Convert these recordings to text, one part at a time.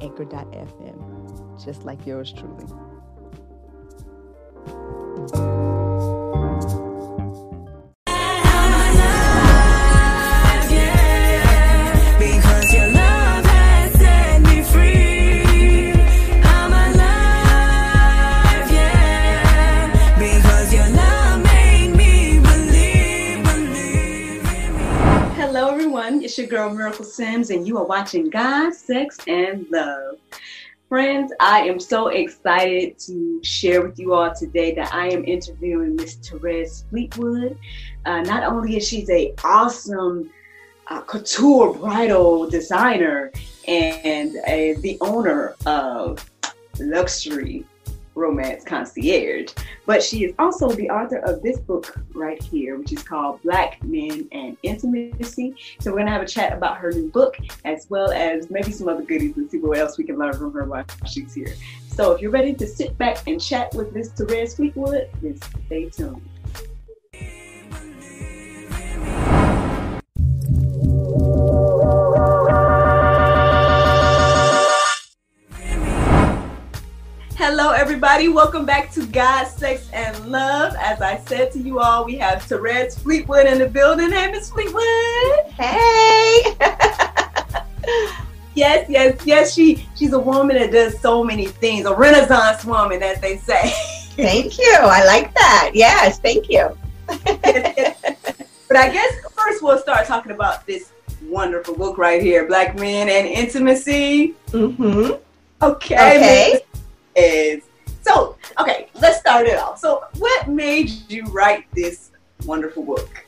anchor.fm, just like yours truly. Your girl Miracle Sims, and you are watching God, Sex, and Love. Friends, I am so excited to share with you all today that I am interviewing Miss Therez Fleetwood. Uh, not only is she a awesome uh, couture bridal designer and the owner of luxury romance concierge. But she is also the author of this book right here, which is called Black Men and Intimacy. So we're gonna have a chat about her new book as well as maybe some other goodies and see what else we can learn from her while she's here. So if you're ready to sit back and chat with Miss Therez Fleetwood, then stay tuned. Hello, everybody. Welcome back to God, Sex, and Love. As I said to you all, we have Therez Fleetwood in the building. Hey, Miss Fleetwood. Hey. yes, yes, yes. She she's a woman that does so many things. A Renaissance woman, as they say. thank you. I like that. Yes, thank you. but I guess first we'll start talking about this wonderful book right here, Black Men and Intimacy. Mm-hmm. Okay. Okay is so okay let's start it off. So what made you write this wonderful book?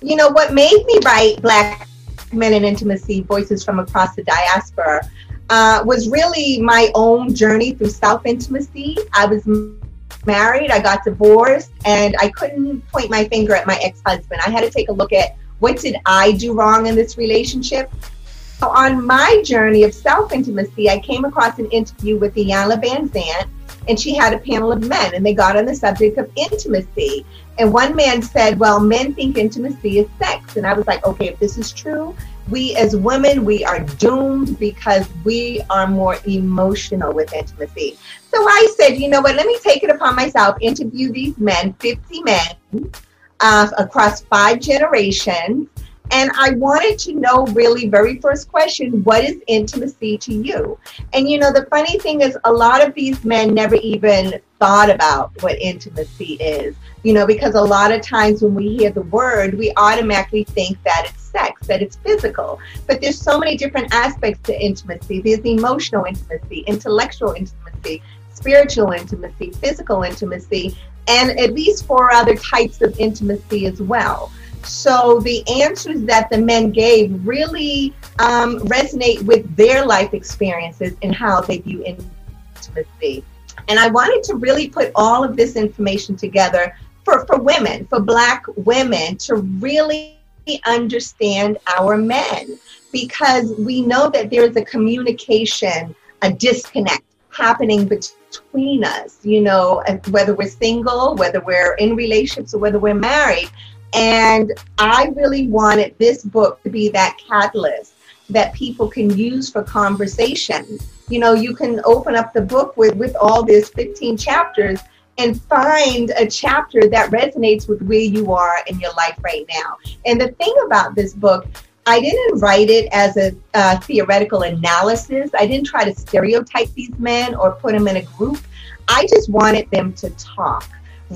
You know what made me write black men and intimacy voices from across the diaspora uh, was really my own journey through self intimacy i was married i got divorced and i couldn't point my finger at my ex-husband. I had to take a look at what did i do wrong in this relationship on my journey of self intimacy, I came across an interview with Iyanla Vanzant, and she had a panel of men, and they got on the subject of intimacy. And one man said, Well, men think intimacy is sex. And I was like, Okay, if this is true, we as women, we are doomed because we are more emotional with intimacy. So I said, You know what? Let me take it upon myself, interview these men, 50 men. Uh, across five generations and I wanted to know really, very first question, what is intimacy to you? And you know, the funny thing is, a lot of these men never even thought about what intimacy is, you know, because a lot of times when we hear the word, we automatically think that it's sex, that it's physical. But there's so many different aspects to intimacy there's emotional intimacy, intellectual intimacy, spiritual intimacy, physical intimacy, and at least four other types of intimacy as well. So the answers that the men gave really um, resonate with their life experiences and how they view intimacy. And I wanted to really put all of this information together for, for women, for Black women, to really understand our men because we know that there is a communication, a disconnect happening between us, you know, whether we're single, whether we're in relationships, or whether we're married. And I really wanted this book to be that catalyst that people can use for conversation. You know, you can open up the book with, with all these 15 chapters and find a chapter that resonates with where you are in your life right now. And the thing about this book, I didn't write it as a uh, theoretical analysis. I didn't try to stereotype these men or put them in a group. I just wanted them to talk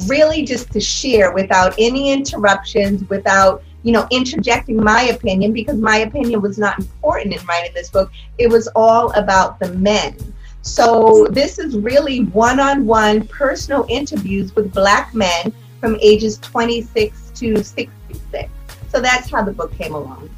really just to share without any interruptions, without you know interjecting my opinion because my opinion was not important in writing this book. It was all about the men. So this is really one-on-one personal interviews with black men from ages 26 to 66. So that's how the book came along.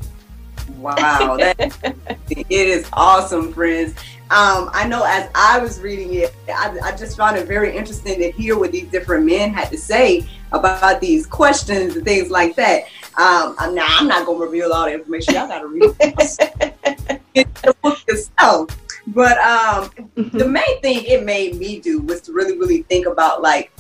Wow, that, it is awesome, friends. Um, I know as I was reading it, I, I, just found it very interesting to hear what these different men had to say about these questions and things like that. Um, I'm, now, I'm not going to reveal all the information. Y'all got to read the book yourself. But um, mm-hmm. the main thing it made me do was to really, really think about like,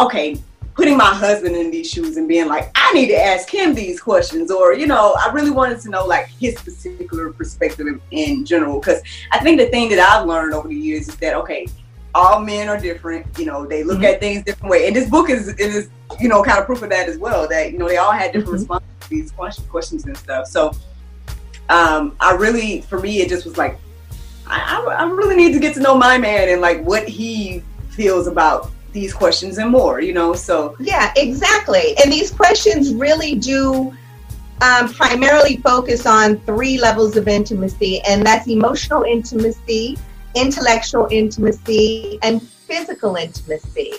okay, putting my husband in these shoes and being like, I need to ask him these questions, or you know, I really wanted to know like his particular perspective in, in general. Because I think the thing that I've learned over the years is that okay, all men are different. You know, they look mm-hmm. at things different way, and this book is is you know kind of proof of that as well. That you know they all had different mm-hmm. responses to these questions and stuff. So, um, I really, for me, it just was like I, I, really need to get to know my man and like what he feels about these questions and more, you know. So yeah, exactly. And these questions really do um, primarily focus on three levels of intimacy, and that's emotional intimacy, intellectual intimacy, and physical intimacy.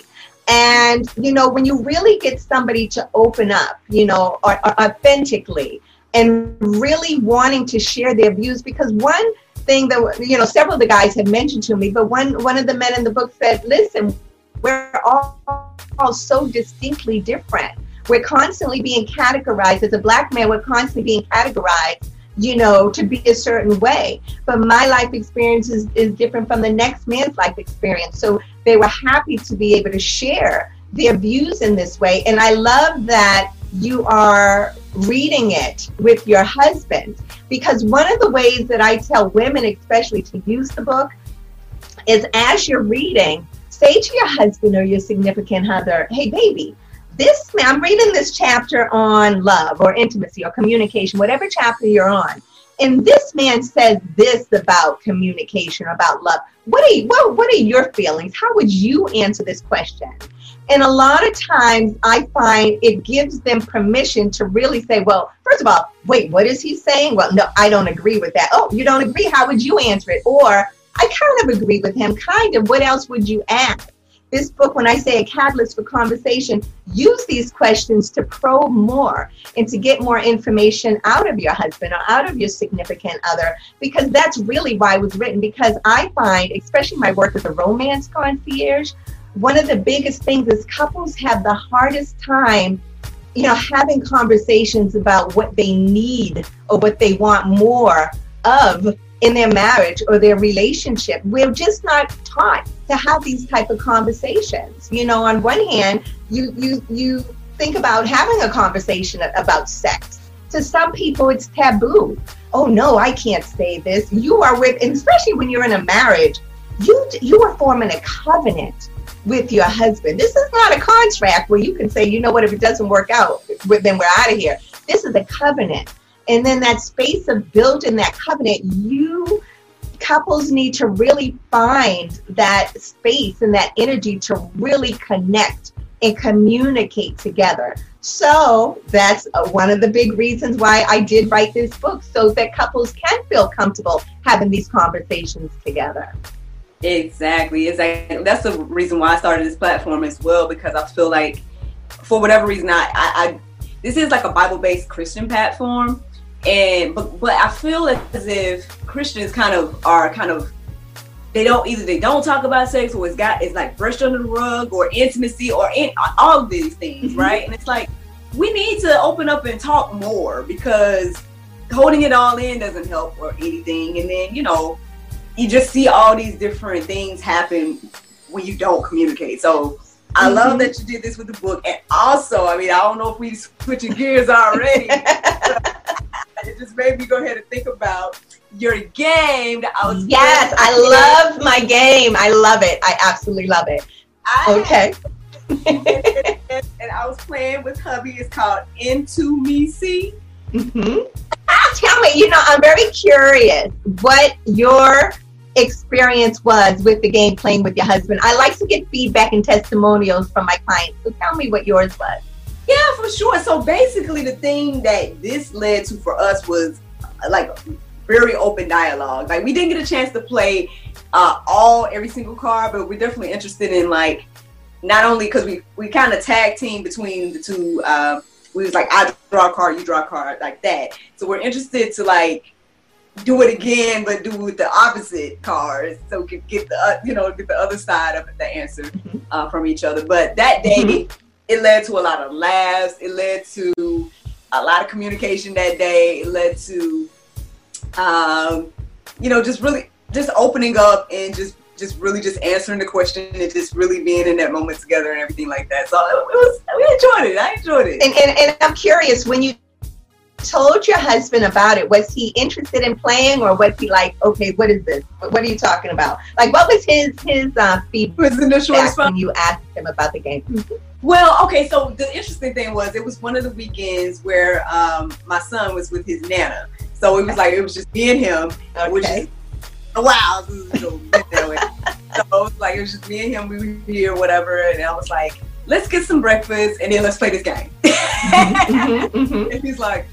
And you know, when you really get somebody to open up, you know, or, or authentically, and really wanting to share their views, because one thing that you know several of the guys had mentioned to me but one one of the men in the book said listen we're all, all so distinctly different. We're constantly being categorized. As a black man we're constantly being categorized you know to be a certain way. But my life experience is, is different from the next man's life experience. So they were happy to be able to share their views in this way. And i love that you are reading it with your husband. Because one of the ways that I tell women, especially, to use the book is as you're reading, say to your husband or your significant other, hey, baby, this, I'm reading this chapter on love or intimacy or communication, whatever chapter you're on. And this man says this about communication, about love. What are, you, what, what are your feelings? How would you answer this question? And a lot of times I find it gives them permission to really say, well, first of all, wait, what is he saying? Well, no, I don't agree with that. Oh, you don't agree? How would you answer it? Or I kind of agree with him, kind of. What else would you add? This book, when I say a catalyst for conversation, use these questions to probe more and to get more information out of your husband or out of your significant other, because that's really why it was written. Because I find, especially my work as a romance concierge, one of the biggest things is couples have the hardest time you know having conversations about what they need or what they want more of in their marriage or their relationship we're just not taught to have these type of conversations you know on one hand you you you think about having a conversation about sex to some people it's taboo oh no i can't say this you are with especially when you're in a marriage you you are forming a covenant with your husband. This is not a contract where you can say, you know what, if it doesn't work out, then we're out of here. This is a covenant. And then that space of building that covenant, you couples need to really find that space and that energy to really connect and communicate together. So that's uh, one of the big reasons why I did write this book so that couples can feel comfortable having these conversations together. Exactly. Exactly. That's the reason why I started this platform as well because I feel like, for whatever reason, I, I, I this is like a Bible-based Christian platform, and but but I feel as if Christians kind of are kind of they don't either they don't talk about sex or it's got it's like brushed under the rug or intimacy or in, all of these things, mm-hmm. right? And it's like we need to open up and talk more because holding it all in doesn't help or anything. And then you know you just see all these different things happen when you don't communicate. So I mm-hmm. love that you did this with the book. And also, I mean, I don't know if we switching gears already. it just made me go ahead and think about your game that I was Yes, I love my game. I love it. I absolutely love it. I okay. and, and, and, I was playing with hubby. It's called Into Me See. Mm-hmm. Tell me, you know, I'm very curious what your experience was with the game playing with your husband. I like to get feedback and testimonials from my clients. So tell me what yours was. Yeah, for sure. So basically, the thing that this led to for us was like very open dialogue. Like we didn't get a chance to play uh, all every single card, but we're definitely interested in like not only because we we kind of tag team between the two uh, we was like, I draw a card, you draw a card, like that. So we're interested to like do it again, but do with the opposite cards, so we could get the uh, you know get the other side of the answer uh, from each other. But that day, mm-hmm. It led to a lot of laughs. It led to a lot of communication that day. It led to, um, you know, just really just opening up and just just really just answering the question and just really being in that moment together and everything like that. So it, was we enjoyed it. I enjoyed it. And, and and I'm curious when you told your husband about it, was he interested in playing or was he like, okay, what is this? What are you talking about? Like, what was his his uh, feedback initial response when you asked him about the game? Well, okay, so the interesting thing was it was one of the weekends where um, my son was with his nana. So it was like, it was just me and him, okay. which is wow. so it was like, it was just me and him, we were here, whatever. And I was like, let's get some breakfast and then let's play this game. mm-hmm, mm-hmm. And he's like,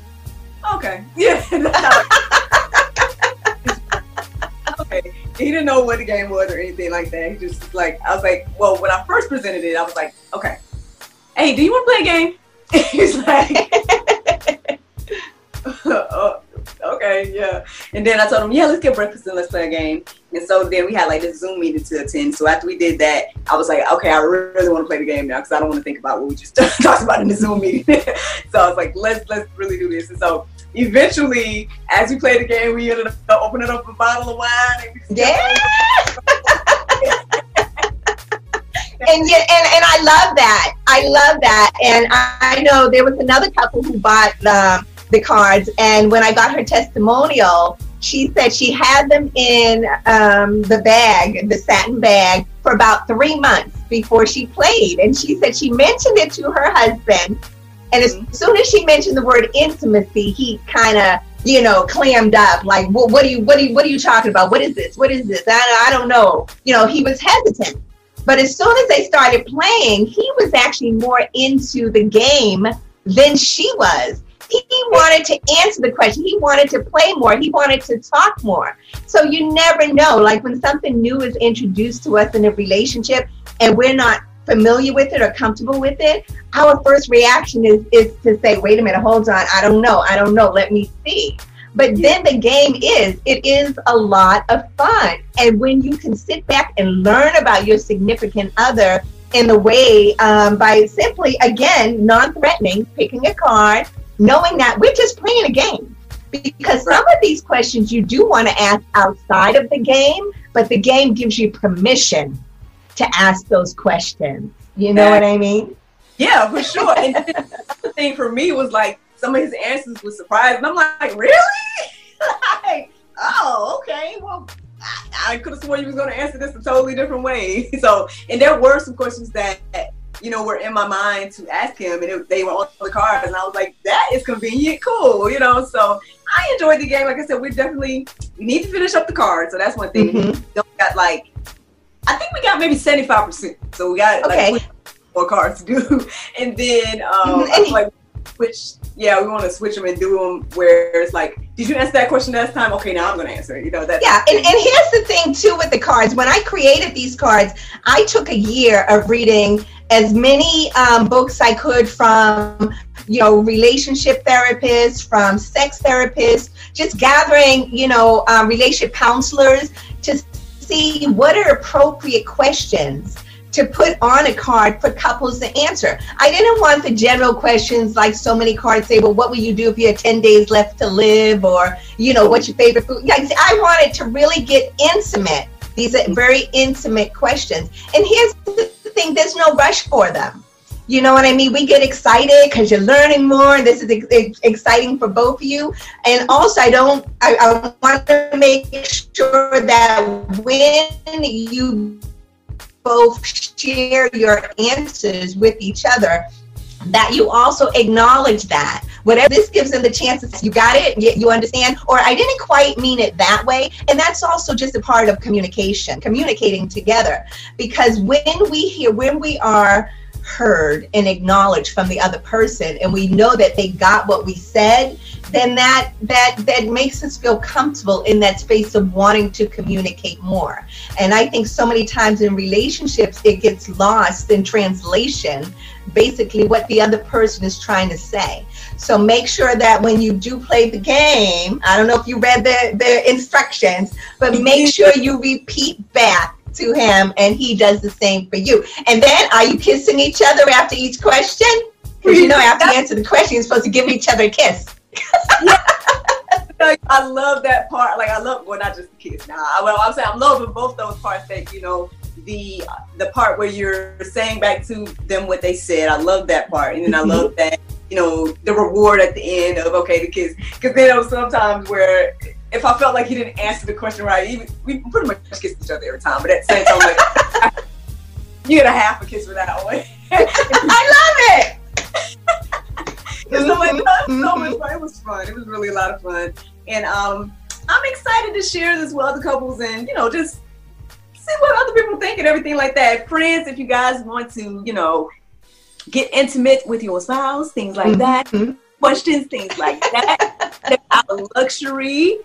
Okay. Yeah. okay. He didn't know what the game was or anything like that. He just like I was like, well, when I first presented it, I was like, okay, hey, do you want to play a game? He's like, oh, okay, yeah. And then I told him, yeah, let's get breakfast and let's play a game. And so then we had like this Zoom meeting to attend. So after we did that, I was like, okay, I really want to play the game now because I don't want to think about what we just talked about in the Zoom meeting. so I was like, let's let's really do this. And so eventually, as we played the game, we ended up opening up a bottle of wine. And yeah. And yet, and, and I love that. I love that. And I know there was another couple who bought the, the cards. And when I got her testimonial, she said she had them in um, the bag, the satin bag, for about three months before she played. And she said she mentioned it to her husband. And as mm-hmm. soon as she mentioned the word intimacy, he kind of, you know, clammed up. Like, well, what are you, what are you, what are you talking about? What is this? What is this? I, I don't know. You know, he was hesitant. But as soon as they started playing, he was actually more into the game than she was he wanted to answer the question. He wanted to play more. He wanted to talk more. So you never know. Like when something new is introduced to us in a relationship and we're not familiar with it or comfortable with it, our first reaction is, is to say, wait a minute, hold on. I don't know. I don't know. Let me see. But then the game is, it is a lot of fun. And when you can sit back and learn about your significant other in the way um, by simply, again, non threatening, picking a card, knowing that we're just playing a game. Because some of these questions you do want to ask outside of the game, but the game gives you permission to ask those questions. You know what I mean? Yeah, for sure. and the thing for me was like some of his answers were surprising. I'm like, really? like, oh, okay. Well, I, I could have sworn you was going to answer this a totally different way. So, and there were some questions that you know, were in my mind to ask him, and it, they were on the cards, and I was like, that is convenient, cool, you know. So I enjoyed the game. Like I said, we definitely we need to finish up the cards, so that's one thing. Mm-hmm. We got like, I think we got maybe seventy five percent, so we got okay. like more cards to do, and then um, mm-hmm. like switch. Yeah, we want to switch them and do them where it's like, did you answer that question last time? Okay, now I'm going to answer it. You know that. Yeah, and, and here's the thing too with the cards. When I created these cards, I took a year of reading as many um, books I could from, you know, relationship therapists, from sex therapists, just gathering, you know, um, relationship counselors to see what are appropriate questions to put on a card for couples to answer. I didn't want the general questions like so many cards say, well, what will you do if you have 10 days left to live? Or, you know, what's your favorite food? I wanted to really get intimate. These are very intimate questions. And here's the thing there's no rush for them. You know what I mean? We get excited because you're learning more. This is ex- exciting for both of you. And also, I don't, I, I want to make sure that when you both share your answers with each other, that you also acknowledge that. Whatever this gives them the chances you got it you understand? Or i didn't quite mean it that way. And that's also just a part of communication communicating together. Because when we hear when we are heard and acknowledged from the other person and we know that they got what we said then that that that makes us feel comfortable in that space of wanting to communicate more and i think so many times in relationships it gets lost in translation basically what the other person is trying to say so make sure that when you do play the game i don't know if you read the, the instructions but make sure you repeat back to him and he does the same for you. And then are you kissing each other after each question? Because you know after you answer the question, you're supposed to give each other a kiss. I love that part. Like I love well not just the kiss. Now, nah, well I'm saying I'm loving both those parts that you know the the part where you're saying back to them what they said. I love that part, and then I love mm-hmm. that you know the reward at the end of okay the kiss because then there was sometimes where if I felt like he didn't answer the question right, even, we pretty much kissed each other every time. But at the same time, like, you get a half a kiss for that one. I love it. So, like, so much fun. It was fun. It was really a lot of fun, and um, I'm excited to share this with other couples and you know just see what other people think and everything like that. Friends, if you guys want to, you know, get intimate with your spouse, things like mm-hmm. that. Questions, things like that. our luxury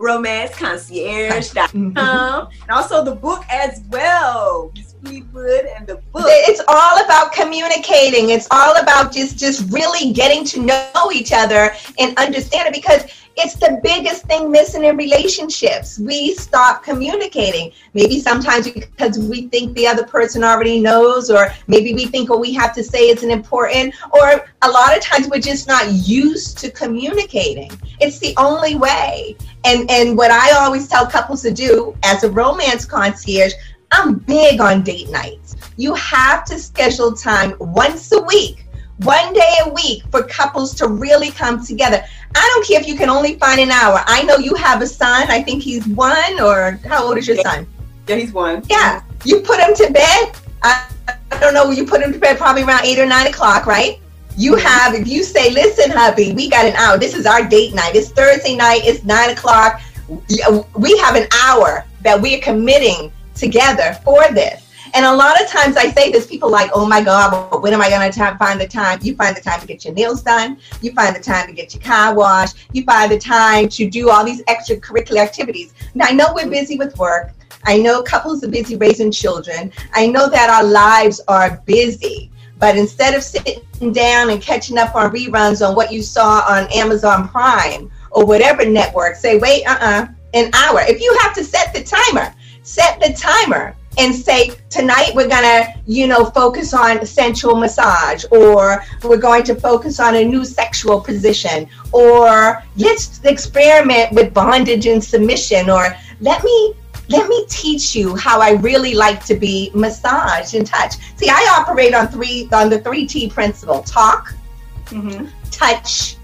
romanceconcierge.com mm-hmm. and also the book as well miss fleetwood and the book. It's all about communicating. It's all about just just really getting to know each other and understand it because it's the biggest thing missing in relationships. We stop communicating. Maybe sometimes because we think the other person already knows, or maybe we think what we have to say isn't important, or a lot of times we're just not used to communicating. It's the only way. And and what I always tell couples to do as a romance concierge, I'm big on date nights. You have to schedule time once a week one day a week for couples to really come together. I don't care if you can only find an hour. I know you have a son. I think he's one, or how old is your son? Yeah, he's one. Yeah, you put him to bed. I, I don't know. You put him to bed probably around eight or nine o'clock, right? You mm-hmm. have, if you say, listen, hubby, we got an hour. This is our date night. It's Thursday night. It's nine o'clock. We have an hour that we're committing together for this. And a lot of times I say this, people like, oh my God, when am I going to find the time? You find the time to get your nails done. You find the time to get your car washed. You find the time to do all these extracurricular activities. Now, I know we're busy with work. I know couples are busy raising children. I know that our lives are busy. But instead of sitting down and catching up on reruns on what you saw on Amazon Prime or whatever network, say, wait, uh uh-uh, uh, an hour. If you have to set the timer, set the timer and say tonight we're going to you know focus on sensual massage or we're going to focus on a new sexual position or let's experiment with bondage and submission or let me let me teach you how I really like to be massaged and touched. See, I operate on three on the three T principle: talk, mm-hmm. touch,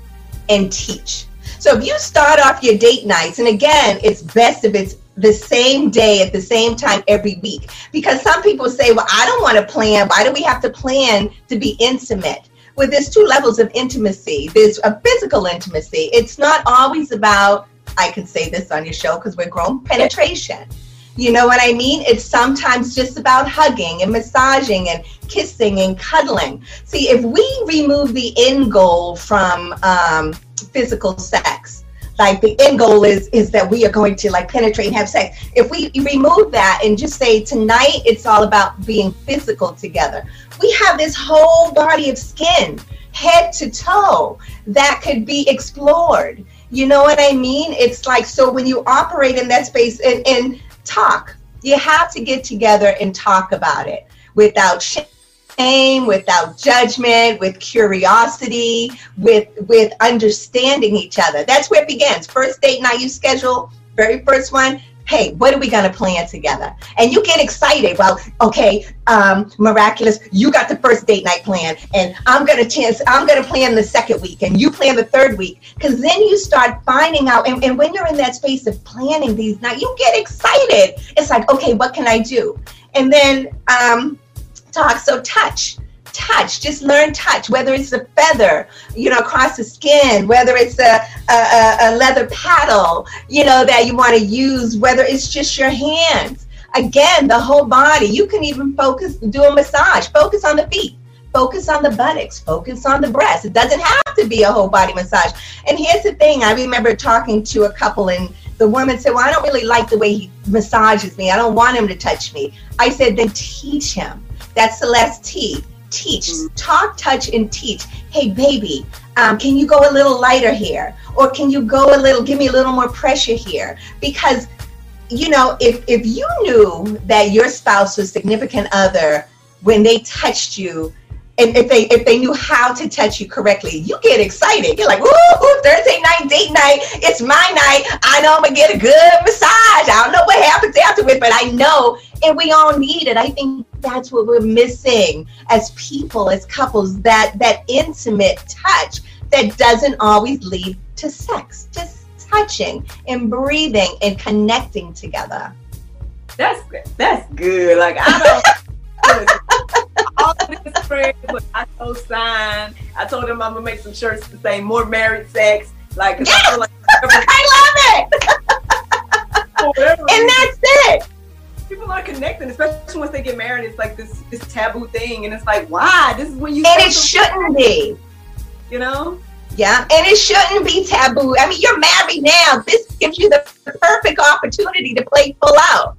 and teach. So if you start off your date nights, and again, it's best if it's the same day at the same time every week. Because some people say, well, I don't want to plan. Why do we have to plan to be intimate? Well, there's two levels of intimacy. There's a physical intimacy. It's not always about, I can say this on your show because we're grown, penetration. You know what I mean? It's sometimes just about hugging and massaging and kissing and cuddling. See, if we remove the end goal from um, physical sex, like the end goal is is that we are going to like penetrate and have sex. If we remove that and just say tonight it's all about being physical together we have this whole body of skin head to toe that could be explored. You know what i mean? It's like so when you operate in that space and, and talk you have to get together and talk about it without shame without judgment, with curiosity, with with understanding each other. That's where it begins. First date night you schedule, very first one. Hey, what are we gonna plan together? And you get excited. Well, okay, um, miraculous. You got the first date night plan, and I'm gonna chance. I'm gonna plan the second week, and you plan the third week. Because then you start finding out. And, and when you're in that space of planning these nights, you get excited. It's like, okay, what can I do? And then um, So touch, touch, just learn touch, whether it's a feather, you know, across the skin, whether it's a, a, a leather paddle, you know, that you want to use, whether it's just your hands. again, the whole body. You can even focus, do a massage, focus on the feet, focus on the buttocks, focus on the breast. It doesn't have to be a whole body massage. And here's the thing I remember talking to a couple, and the woman said, Well, I don't really like the way he massages me. I don't want him to touch me. I said, Then teach him. That's the Celeste T. Teach, mm-hmm. talk, touch, and teach. Hey, baby, um, can you go a little lighter here? Or can you go a little, give me a little more pressure here? Because you know, if if you knew that your spouse or significant other, when they touched you, and if they if they knew how to touch you correctly, you get excited. You're like, ooh, Thursday night date night, it's my night. I know I'm gonna get a good massage. I don't know what happens afterwards, but I know, and we all need it. I think that's what we're missing as people, as couples, that that intimate touch that doesn't always lead to sex. Just touching and breathing and connecting together. That's good that's good. Like I don't all this spread, but I co-signed. I told him I'm gonna make some shirts to say more married sex. Like, yes! I, like I love it. and that's it. People are connecting, especially once they get married. It's like this this taboo thing, and it's like, why? This is when you. And it shouldn't be. You know. Yeah, and it shouldn't be taboo. I mean, you're married now. This gives you the perfect opportunity to play full out.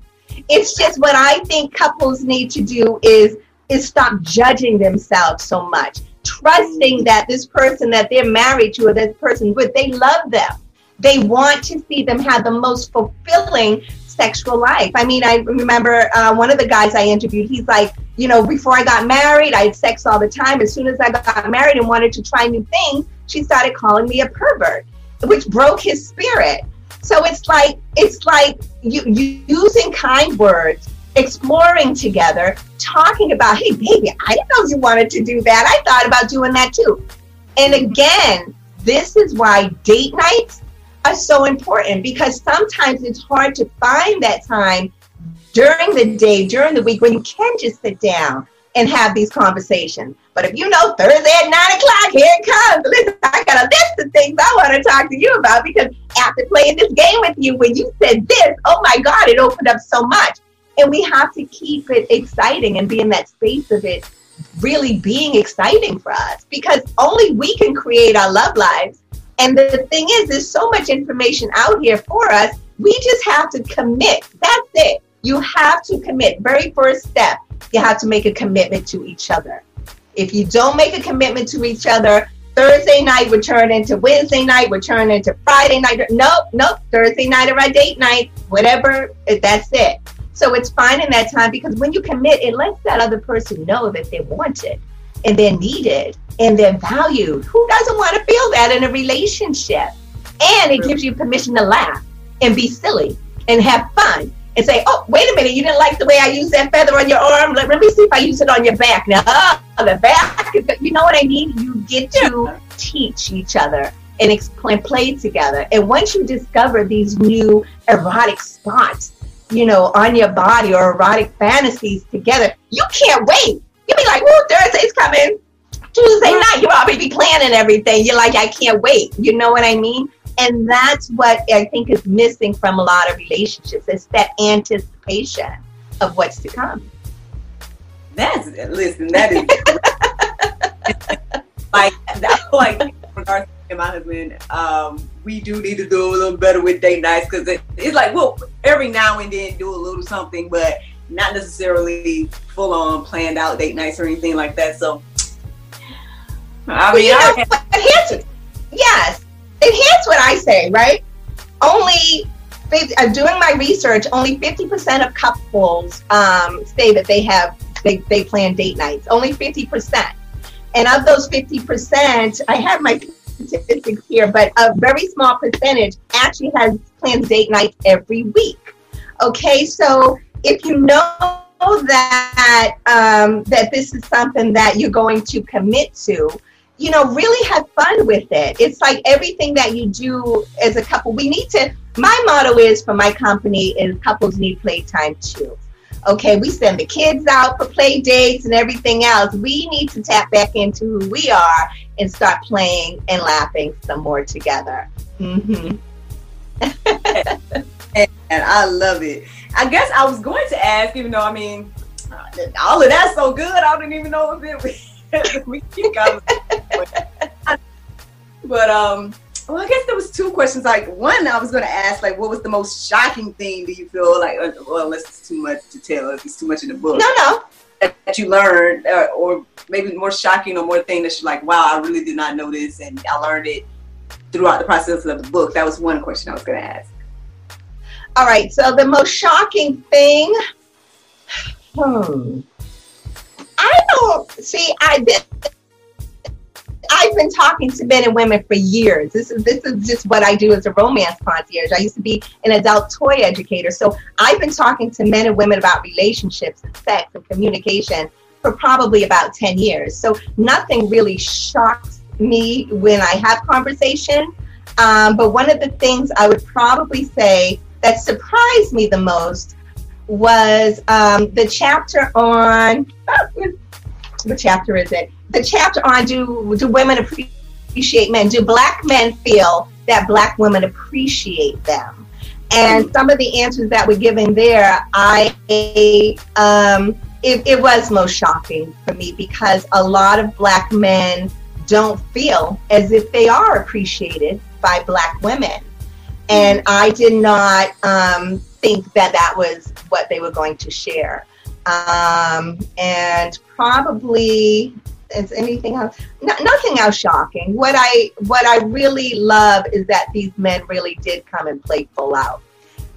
It's just what I think couples need to do is is stop judging themselves so much, trusting that this person that they're married to or this person with, they love them. They want to see them have the most fulfilling sexual life. I mean, I remember uh, one of the guys I interviewed, he's like, you know, before I got married, I had sex all the time. As soon as I got married and wanted to try new things, she started calling me a pervert, which broke his spirit. So it's like it's like you, you using kind words, exploring together, talking about, hey baby, I didn't know you wanted to do that. I thought about doing that too. And again, this is why date nights so important because sometimes it's hard to find that time during the day, during the week when you can just sit down and have these conversations. But if you know Thursday at nine o'clock, here it comes. Listen, I got a list of things I want to talk to you about because after playing this game with you, when you said this, oh my God, it opened up so much. And we have to keep it exciting and be in that space of it really being exciting for us because only we can create our love lives. And the thing is, there's so much information out here for us. We just have to commit. That's it. You have to commit. Very first step, you have to make a commitment to each other. If you don't make a commitment to each other, Thursday night would turn into Wednesday night, would turn into Friday night. Nope, nope. Thursday night or our date night, whatever, that's it. So it's fine in that time because when you commit, it lets that other person know that they want wanted and they're needed and they're valued. Who doesn't want to feel that in a relationship? And it gives you permission to laugh and be silly and have fun and say, oh, wait a minute, you didn't like the way I used that feather on your arm. Let, let me see if I use it on your back. Now, uh, the back, you know what I mean? You get to teach each other and explain, play together. And once you discover these new erotic spots, you know, on your body or erotic fantasies together, you can't wait. You'll be like, "Whoa, Thursday's coming. Tuesday night, you already be planning everything. You're like, I can't wait. You know what I mean? And that's what I think is missing from a lot of relationships. It's that anticipation of what's to come. That's listen, that is like like regards to my husband, um, we do need to do a little better with date nights because it, it's like well every now and then do a little something, but not necessarily full on planned out date nights or anything like that. So I mean, well, you know, I, here's, yes, and here's what I say, right? Only uh, doing my research, only 50% of couples um, say that they have they, they plan date nights. Only 50%. And of those 50%, I have my statistics here, but a very small percentage actually has plans date nights every week. Okay, so if you know that um, that this is something that you're going to commit to, you know, really have fun with it. It's like everything that you do as a couple. We need to, my motto is for my company is couples need playtime too. Okay, we send the kids out for play dates and everything else. We need to tap back into who we are and start playing and laughing some more together. Mm-hmm. and I love it. I guess I was going to ask, even though I mean, all of that's so good, I didn't even know if it we but um, well, I guess there was two questions. Like one, I was going to ask, like, what was the most shocking thing? Do you feel like, uh, well, unless it's too much to tell, if it's too much in the book? No, no. That, that you learned, uh, or maybe more shocking or more thing that you're like, wow, I really did not know this, and I learned it throughout the process of the book. That was one question I was going to ask. All right. So the most shocking thing. Hmm. I don't see. I did. I've been talking to men and women for years. This is this is just what I do as a romance concierge. I used to be an adult toy educator, so I've been talking to men and women about relationships sex and communication for probably about ten years. So nothing really shocks me when I have conversation. Um, but one of the things I would probably say that surprised me the most was um, the chapter on what chapter is it? The chapter on do do women appreciate men? Do black men feel that black women appreciate them? And some of the answers that were given there, I um, it, it was most shocking for me because a lot of black men don't feel as if they are appreciated by black women. And I did not um, think that that was what they were going to share. Um, and probably is anything else? Nothing else shocking. What i what i really love is that these men really did come and play full out.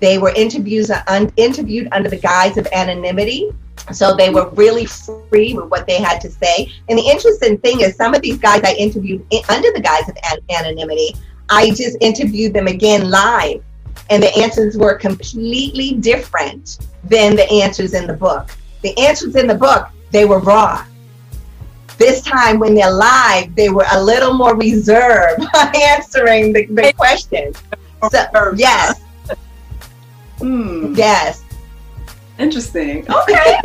They were interviews un, interviewed under the guise of anonymity. So they were really free with what they had to say. And the interesting thing is some of these guys i interviewed in, under the guise of an, anonymity i just interviewed them again live and the answers were completely different than the answers in the book the answers in the book, they were raw. This time when they're live, they were a little more reserved answering the, the questions. So, yes. Hmm. Yes. Interesting. Okay.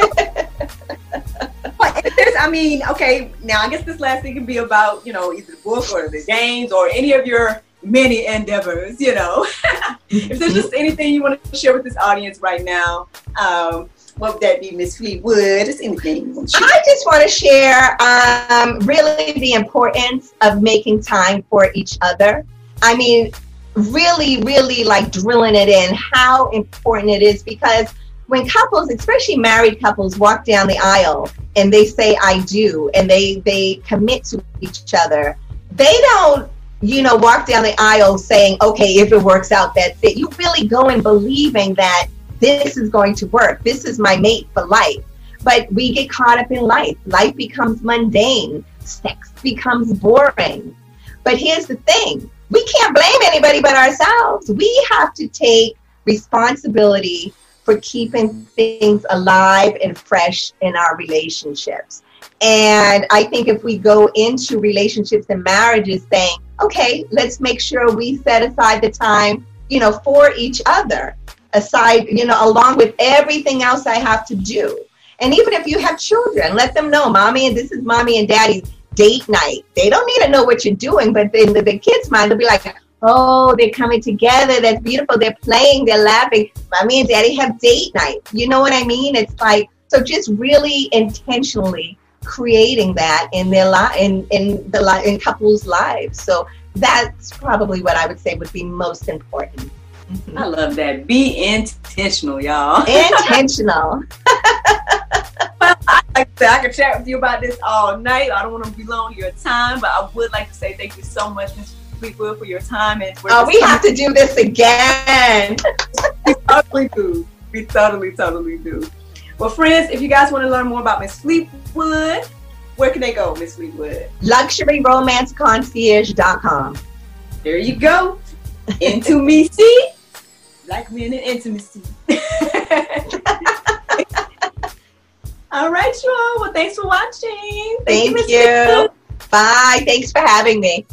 I mean, okay, now I guess this last thing can be about, you know, either the book or the games or any of your many endeavors, you know. if there's just anything you want to share with this audience right now, um, what would that be, Miss Fleetwood? Just anything. I just want to share um, really the importance of making time for each other. I mean, really, really like drilling it in how important it is because when couples, especially married couples, walk down the aisle and they say I do and they they commit to each other, they don't you know walk down the aisle saying okay if it works out that's it. You really go in believing that this is going to work. This is my mate for life. But we get caught up in life. Life becomes mundane. Sex becomes boring. But here's the thing we can't blame anybody but ourselves. We have to take responsibility for keeping things alive and fresh in our relationships. And I think if we go into relationships and marriages saying, okay, let's make sure we set aside the time, you know, for each other aside, you know, along with everything else I have to do. And even if you have children, let them know, mommy, and this is mommy and daddy's date night. They don't need to know what you're doing, but in the, the kids' mind, they'll be like, oh, they're coming together. That's beautiful. They're playing, they're laughing. Mommy and daddy have date night. You know what I mean? It's like, so just really intentionally creating that in their life, in, in the li- in couples' lives. So that's probably what I would say would be most important. Mm-hmm. I love that. Be intentional, y'all. Intentional. well, I, like I, said, I could chat with you about this all night. I don't want to belong your time, but I would like to say thank you so much, Ms. Fleetwood, for your time. And oh, we have to do this again. we totally do. We totally, totally do. Well, friends, if you guys want to learn more about Miss Fleetwood, where can they go, Miss Fleetwood? LuxuryRomanceConcierge.com. There you go. Into me, see? Black men and intimacy. all right, y'all. Well, thanks for watching. Thank, Thank you. you. Bye. Thanks for having me.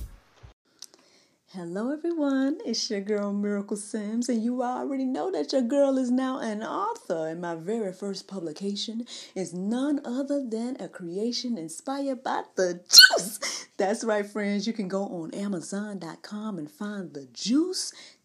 Hello, everyone. It's your girl Miracle Sims, and you already know that your girl is now an author. And my very first publication is none other than a creation inspired by the juice. That's right, friends. You can go on Amazon.com and find the juice